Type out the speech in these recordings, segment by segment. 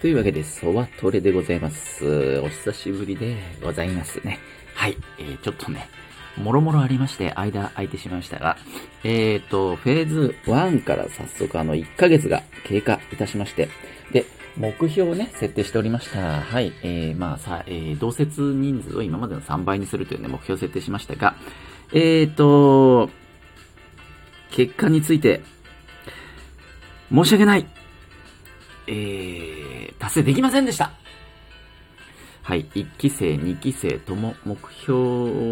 というわけで、ソワトレでございます。お久しぶりでございますね。はい。えー、ちょっとね、もろもろありまして、間空いてしまいましたが、えーと、フェーズ1から早速あの、1ヶ月が経過いたしまして、で、目標をね、設定しておりました。はい。えー、まあさ、えー、同説人数を今までの3倍にするというね、目標を設定しましたが、えーと、結果について、申し訳ない。えー、達成できませんでした。はい。1期生、2期生とも目標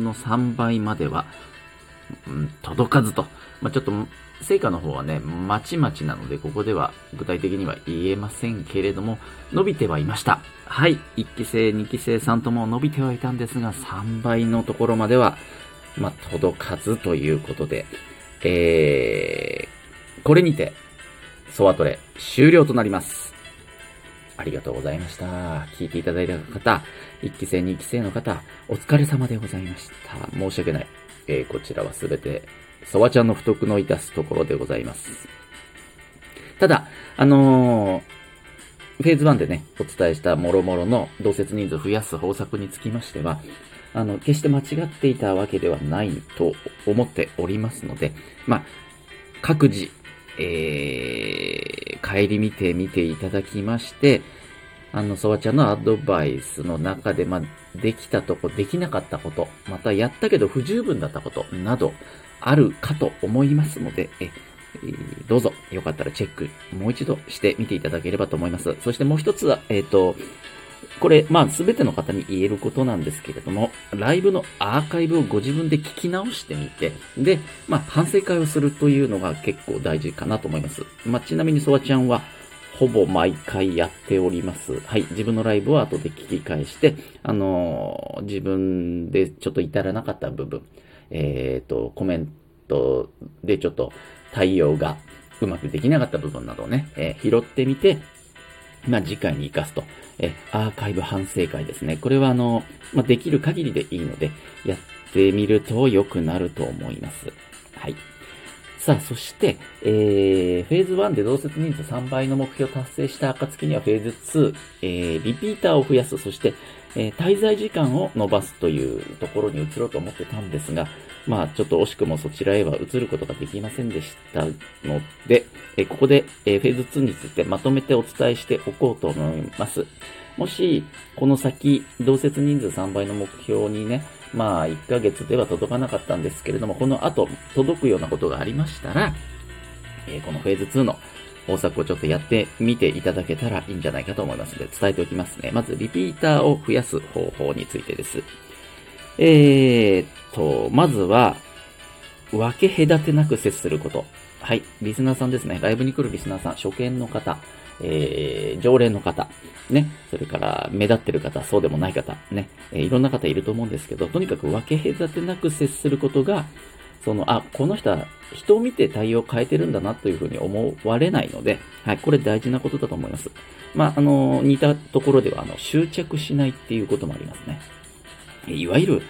の3倍までは、うん、届かずと。まあ、ちょっと、成果の方はね、まちまちなので、ここでは具体的には言えませんけれども、伸びてはいました。はい。1期生、2期生さんとも伸びてはいたんですが、3倍のところまでは、まあ、届かずということで、えー、これにて、ソワトレ終了となります。ありがとうございました。聞いていただいた方、1期生、2期生の方、お疲れ様でございました。申し訳ない。えー、こちらはすべて、ソワちゃんの不徳の致すところでございます。ただ、あのー、フェーズ1でね、お伝えした諸々の同説人数を増やす方策につきましては、あの、決して間違っていたわけではないと思っておりますので、まあ、各自、えー、帰り見てみていただきまして、あの、ソワちゃんのアドバイスの中で、まあ、できたとこ、できなかったこと、またやったけど不十分だったことなど、あるかと思いますので、え、どうぞ、よかったらチェック、もう一度してみていただければと思います。そしてもう一つは、えっ、と、これ、まあ、すべての方に言えることなんですけれども、ライブのアーカイブをご自分で聞き直してみて、で、まあ、反省会をするというのが結構大事かなと思います。まあ、ちなみにソワちゃんは、ほぼ毎回やっております。はい。自分のライブを後で聞き返して、あのー自分でちょっと至らなかった部分、えっ、と、コメントでちょっと対応がうまくできなかった部分などをね、えー拾ってみて、まあ、次回に活かすと。え、アーカイブ反省会ですね。これはあの、まあ、できる限りでいいので、やってみると良くなると思います。はい。さあ、そして、えー、フェーズ1で同説人数3倍の目標を達成した暁にはフェーズ2、えー、リピーターを増やす、そして、えー滞在時間を伸ばすというところに移ろうと思ってたんですが、まあ、ちょっと惜しくもそちらへは移ることができませんでしたので、えーここで、えーフェーズ2についてまとめてお伝えしておこうと思います。もし、この先、同説人数3倍の目標にね、まあ、1ヶ月では届かなかったんですけれども、この後、届くようなことがありましたら、えこのフェーズ2の方策をちょっとやってみていただけたらいいんじゃないかと思いますので、伝えておきますね。まず、リピーターを増やす方法についてです。えーっと、まずは、分け隔てなく接すること。はい。リスナーさんですね。ライブに来るリスナーさん、初見の方、えー、常連の方、ね。それから、目立ってる方、そうでもない方、ね。えーいろんな方いると思うんですけど、とにかく分け隔てなく接することが、その、あ、この人は人を見て対応を変えてるんだなというふうに思われないので、はい、これ大事なことだと思います。まあ、あの、似たところでは、あの、執着しないっていうこともありますね。いわゆる、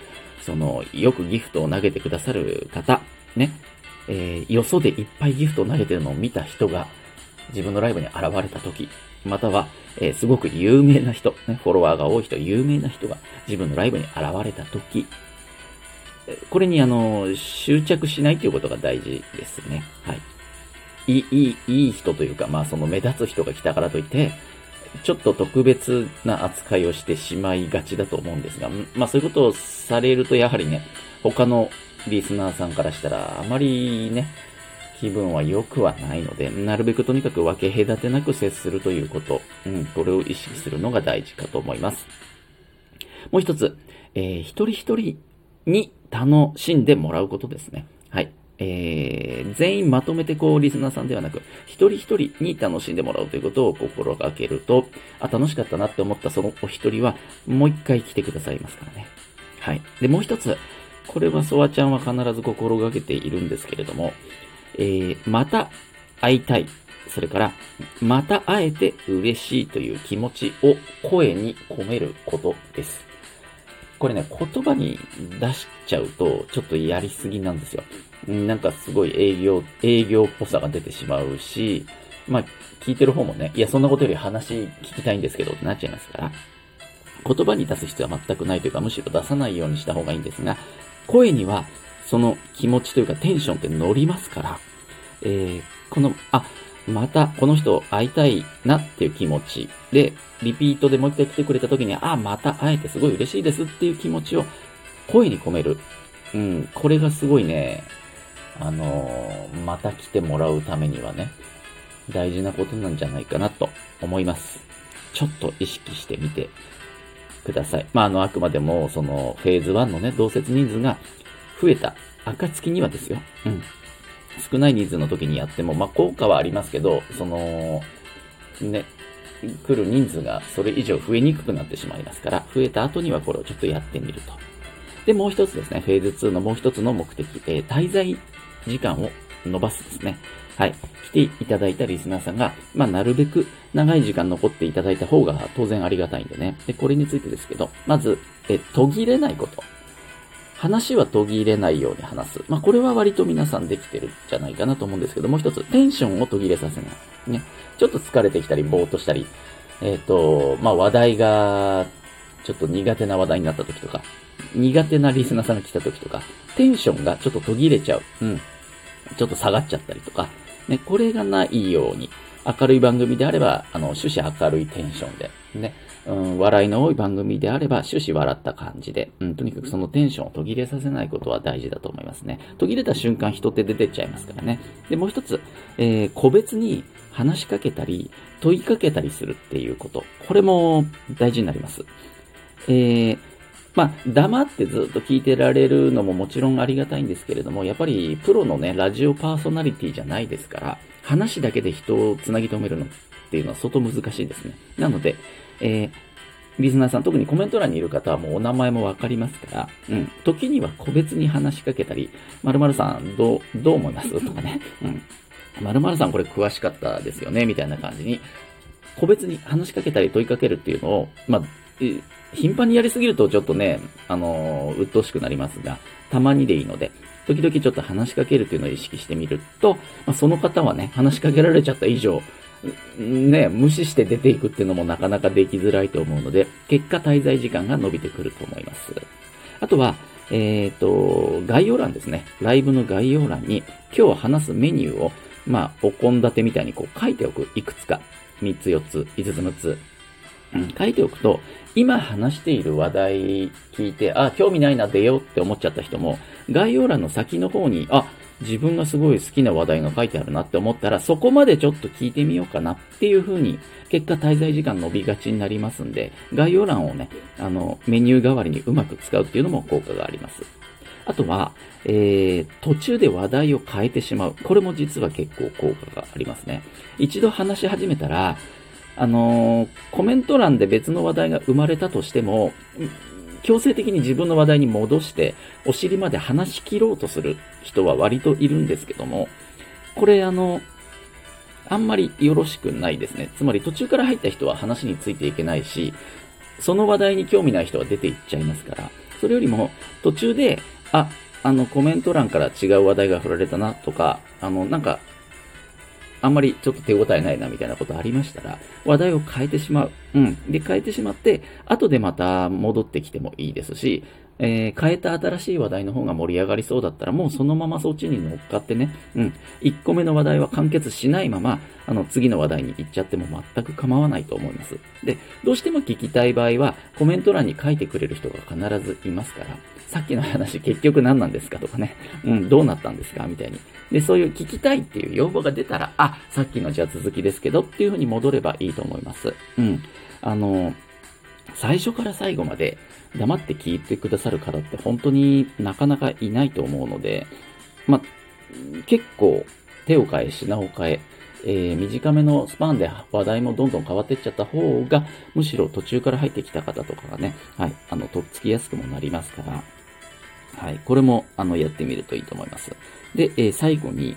その、よくギフトを投げてくださる方、ね、えーよそでいっぱいギフトを投げてるのを見た人が、自分のライブに現れた時、または、えーすごく有名な人、ね、フォロワーが多い人、有名な人が自分のライブに現れた時、これにあの、執着しないということが大事ですね。はい。いい、いい、人というか、まあその目立つ人が来たからといって、ちょっと特別な扱いをしてしまいがちだと思うんですが、まあそういうことをされるとやはりね、他のリスナーさんからしたらあまりね、気分は良くはないので、なるべくとにかく分け隔てなく接するということ、うん、これを意識するのが大事かと思います。もう一つ、えー一人一人に楽しんでもらうことですね。はい。えー、全員まとめてこう、リスナーさんではなく、一人一人に楽しんでもらうということを心がけると、あ、楽しかったなって思ったそのお一人は、もう一回来てくださいますからね。はい。で、もう一つ、これはソワちゃんは必ず心がけているんですけれども、えー、また会いたい。それから、また会えて嬉しいという気持ちを声に込めることです。これね、言葉に出しちゃうと、ちょっとやりすぎなんですよ。なんかすごい営業、営業っぽさが出てしまうし、まあ、聞いてる方もね、いや、そんなことより話聞きたいんですけどってなっちゃいますから、言葉に出す必要は全くないというか、むしろ出さないようにした方がいいんですが、声にはその気持ちというかテンションって乗りますから、えー、この、あ、またこの人会いたいなっていう気持ちで、リピートでもう一回来てくれた時に、あ、また会えてすごい嬉しいですっていう気持ちを声に込める。うん、これがすごいね、あのー、また来てもらうためにはね、大事なことなんじゃないかなと思います。ちょっと意識してみてください。まあ、あの、あくまでも、その、フェーズ1のね、同説人数が増えた暁にはですよ。うん。少ない人数の時にやっても、まあ、効果はありますけど、その、ね、来る人数がそれ以上増えにくくなってしまいますから、増えた後にはこれをちょっとやってみると。で、もう一つですね、フェーズ2のもう一つの目的、えー、滞在時間を伸ばすですね。はい。来ていただいたリスナーさんが、まあ、なるべく長い時間残っていただいた方が当然ありがたいんでね。で、これについてですけど、まず、え、途切れないこと。話は途切れないように話す。まあ、これは割と皆さんできてるんじゃないかなと思うんですけど、もう一つ、テンションを途切れさせない。ね。ちょっと疲れてきたり、ぼーっとしたり、えっ、ー、と、まあ、話題が、ちょっと苦手な話題になった時とか、苦手なリスナーさんが来た時とか、テンションがちょっと途切れちゃう。うん。ちょっと下がっちゃったりとか、ね、これがないように、明るい番組であれば、あの、終始明るいテンションで、ね、うん、笑いの多い番組であれば、終始笑った感じで、うん、とにかくそのテンションを途切れさせないことは大事だと思いますね。途切れた瞬間人って出てっちゃいますからね。で、もう一つ、えー、個別に話しかけたり、問いかけたりするっていうこと。これも大事になります。えー、まあ、黙ってずっと聞いてられるのももちろんありがたいんですけれども、やっぱりプロのね、ラジオパーソナリティじゃないですから、話だけで人をつなぎ止めるのっていうのは相当難しいですね。なので、えー、リスナーさん、特にコメント欄にいる方はもうお名前もわかりますから、うん、時には個別に話しかけたり、〇〇さん、どう、どう思います？とかね、うん、〇〇さんこれ詳しかったですよね、みたいな感じに、個別に話しかけたり問いかけるっていうのを、まあ、頻繁にやりすぎるとちょっとね、あのー、鬱陶しくなりますが、たまにでいいので、時々ちょっと話しかけるっていうのを意識してみると、まあ、その方はね、話しかけられちゃった以上、ね、無視して出ていくっていうのもなかなかできづらいと思うので、結果滞在時間が伸びてくると思います。あとは、えっ、ー、と、概要欄ですね。ライブの概要欄に、今日話すメニューを、まあ、お献立みたいにこう書いておく。いくつか。3つ、4つ、5つ、6つ。うん、書いておくと、今話している話題聞いて、あ、興味ないな、出ようって思っちゃった人も、概要欄の先の方に、あ、自分がすごい好きな話題が書いてあるなって思ったら、そこまでちょっと聞いてみようかなっていう風に、結果滞在時間伸びがちになりますんで、概要欄をね、あの、メニュー代わりにうまく使うっていうのも効果があります。あとは、えー、途中で話題を変えてしまう。これも実は結構効果がありますね。一度話し始めたら、あのー、コメント欄で別の話題が生まれたとしても、強制的に自分の話題に戻して、お尻まで話し切ろうとする人は割といるんですけども、これあの、あんまりよろしくないですね。つまり途中から入った人は話についていけないし、その話題に興味ない人は出ていっちゃいますから、それよりも途中で、あ、あのコメント欄から違う話題が振られたなとか、あの、なんかあんまりちょっと手応えないなみたいなことありましたら、話題を変えてしまう。うん。で、変えてしまって、後でまた戻ってきてもいいですし、えー、変えた新しい話題の方が盛り上がりそうだったら、もうそのままそっちに乗っかってね、うん。1個目の話題は完結しないまま、あの、次の話題に行っちゃっても全く構わないと思います。で、どうしても聞きたい場合は、コメント欄に書いてくれる人が必ずいますから、さっきの話結局何なんですかとかね、うん、どうなったんですかみたいに。で、そういう聞きたいっていう要望が出たら、あ、さっきのじゃあ続きですけどっていう風に戻ればいいと思います。うん。あの、最初から最後まで黙って聞いてくださる方って本当になかなかいないと思うので、ま結構手を変え品を変え、えー、短めのスパンで話題もどんどん変わっていっちゃった方が、むしろ途中から入ってきた方とかがね、はい、あの、とっつきやすくもなりますから、はい、これも、あの、やってみるといいと思います。で、えー、最後に、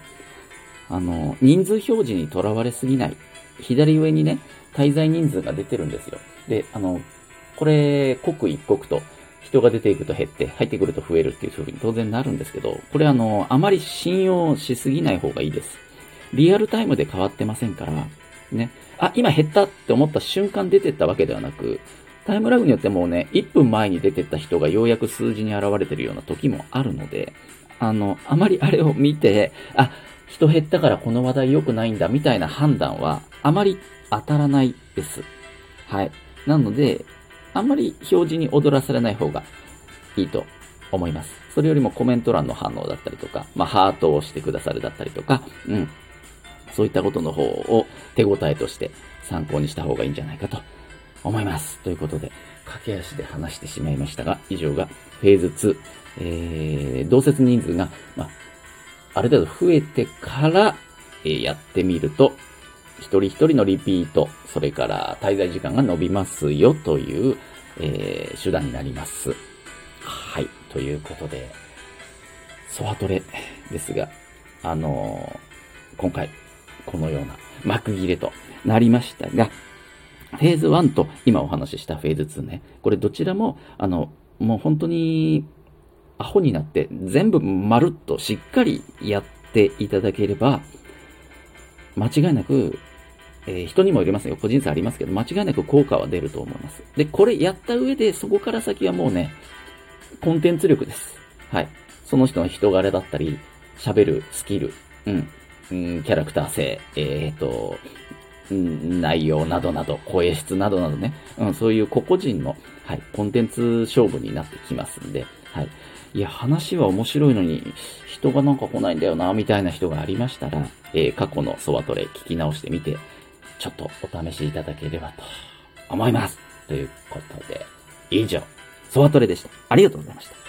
あの、人数表示にとらわれすぎない。左上にね、滞在人数が出てるんですよ。で、あの、これ、刻一刻と人が出ていくと減って、入ってくると増えるっていう風に当然なるんですけど、これあの、あまり信用しすぎない方がいいです。リアルタイムで変わってませんから、ね。あ、今減ったって思った瞬間出てったわけではなく、タイムラグによってもうね、1分前に出てった人がようやく数字に現れてるような時もあるので、あの、あまりあれを見て、あ、人減ったからこの話題良くないんだみたいな判断はあまり当たらないです。はい。なので、あんまり表示に踊らされない方がいいと思います。それよりもコメント欄の反応だったりとか、まあ、ハートを押してくださるだったりとか、うん。そういったことの方を手応えとして参考にした方がいいんじゃないかと思います。ということで、駆け足で話してしまいましたが、以上がフェーズ2、えー、同説人数が、まあ、ある程度増えてから、えー、やってみると、一人一人のリピート、それから滞在時間が伸びますよという、えー、手段になります。はい。ということで、ソワトレですが、あのー、今回、このような幕切れとなりましたが、フェーズ1と今お話ししたフェーズ2ね、これどちらも、あの、もう本当に、アホになって全部まるっとしっかりやっていただければ、間違いなく、えー、人にもよりますよ。個人差ありますけど、間違いなく効果は出ると思います。で、これやった上で、そこから先はもうね、コンテンツ力です。はい。その人の人柄だったり、喋るスキル、うん、うん、キャラクター性、えっ、ー、と、内容などなど、声質などなどね、うん、そういう個々人の、はい、コンテンツ勝負になってきますんで、はい。いや、話は面白いのに、人がなんか来ないんだよな、みたいな人がありましたら、えー、過去のソワトレ聞き直してみて、ちょっとお試しいただければと思います。ということで、以上、ソワトレでした。ありがとうございました。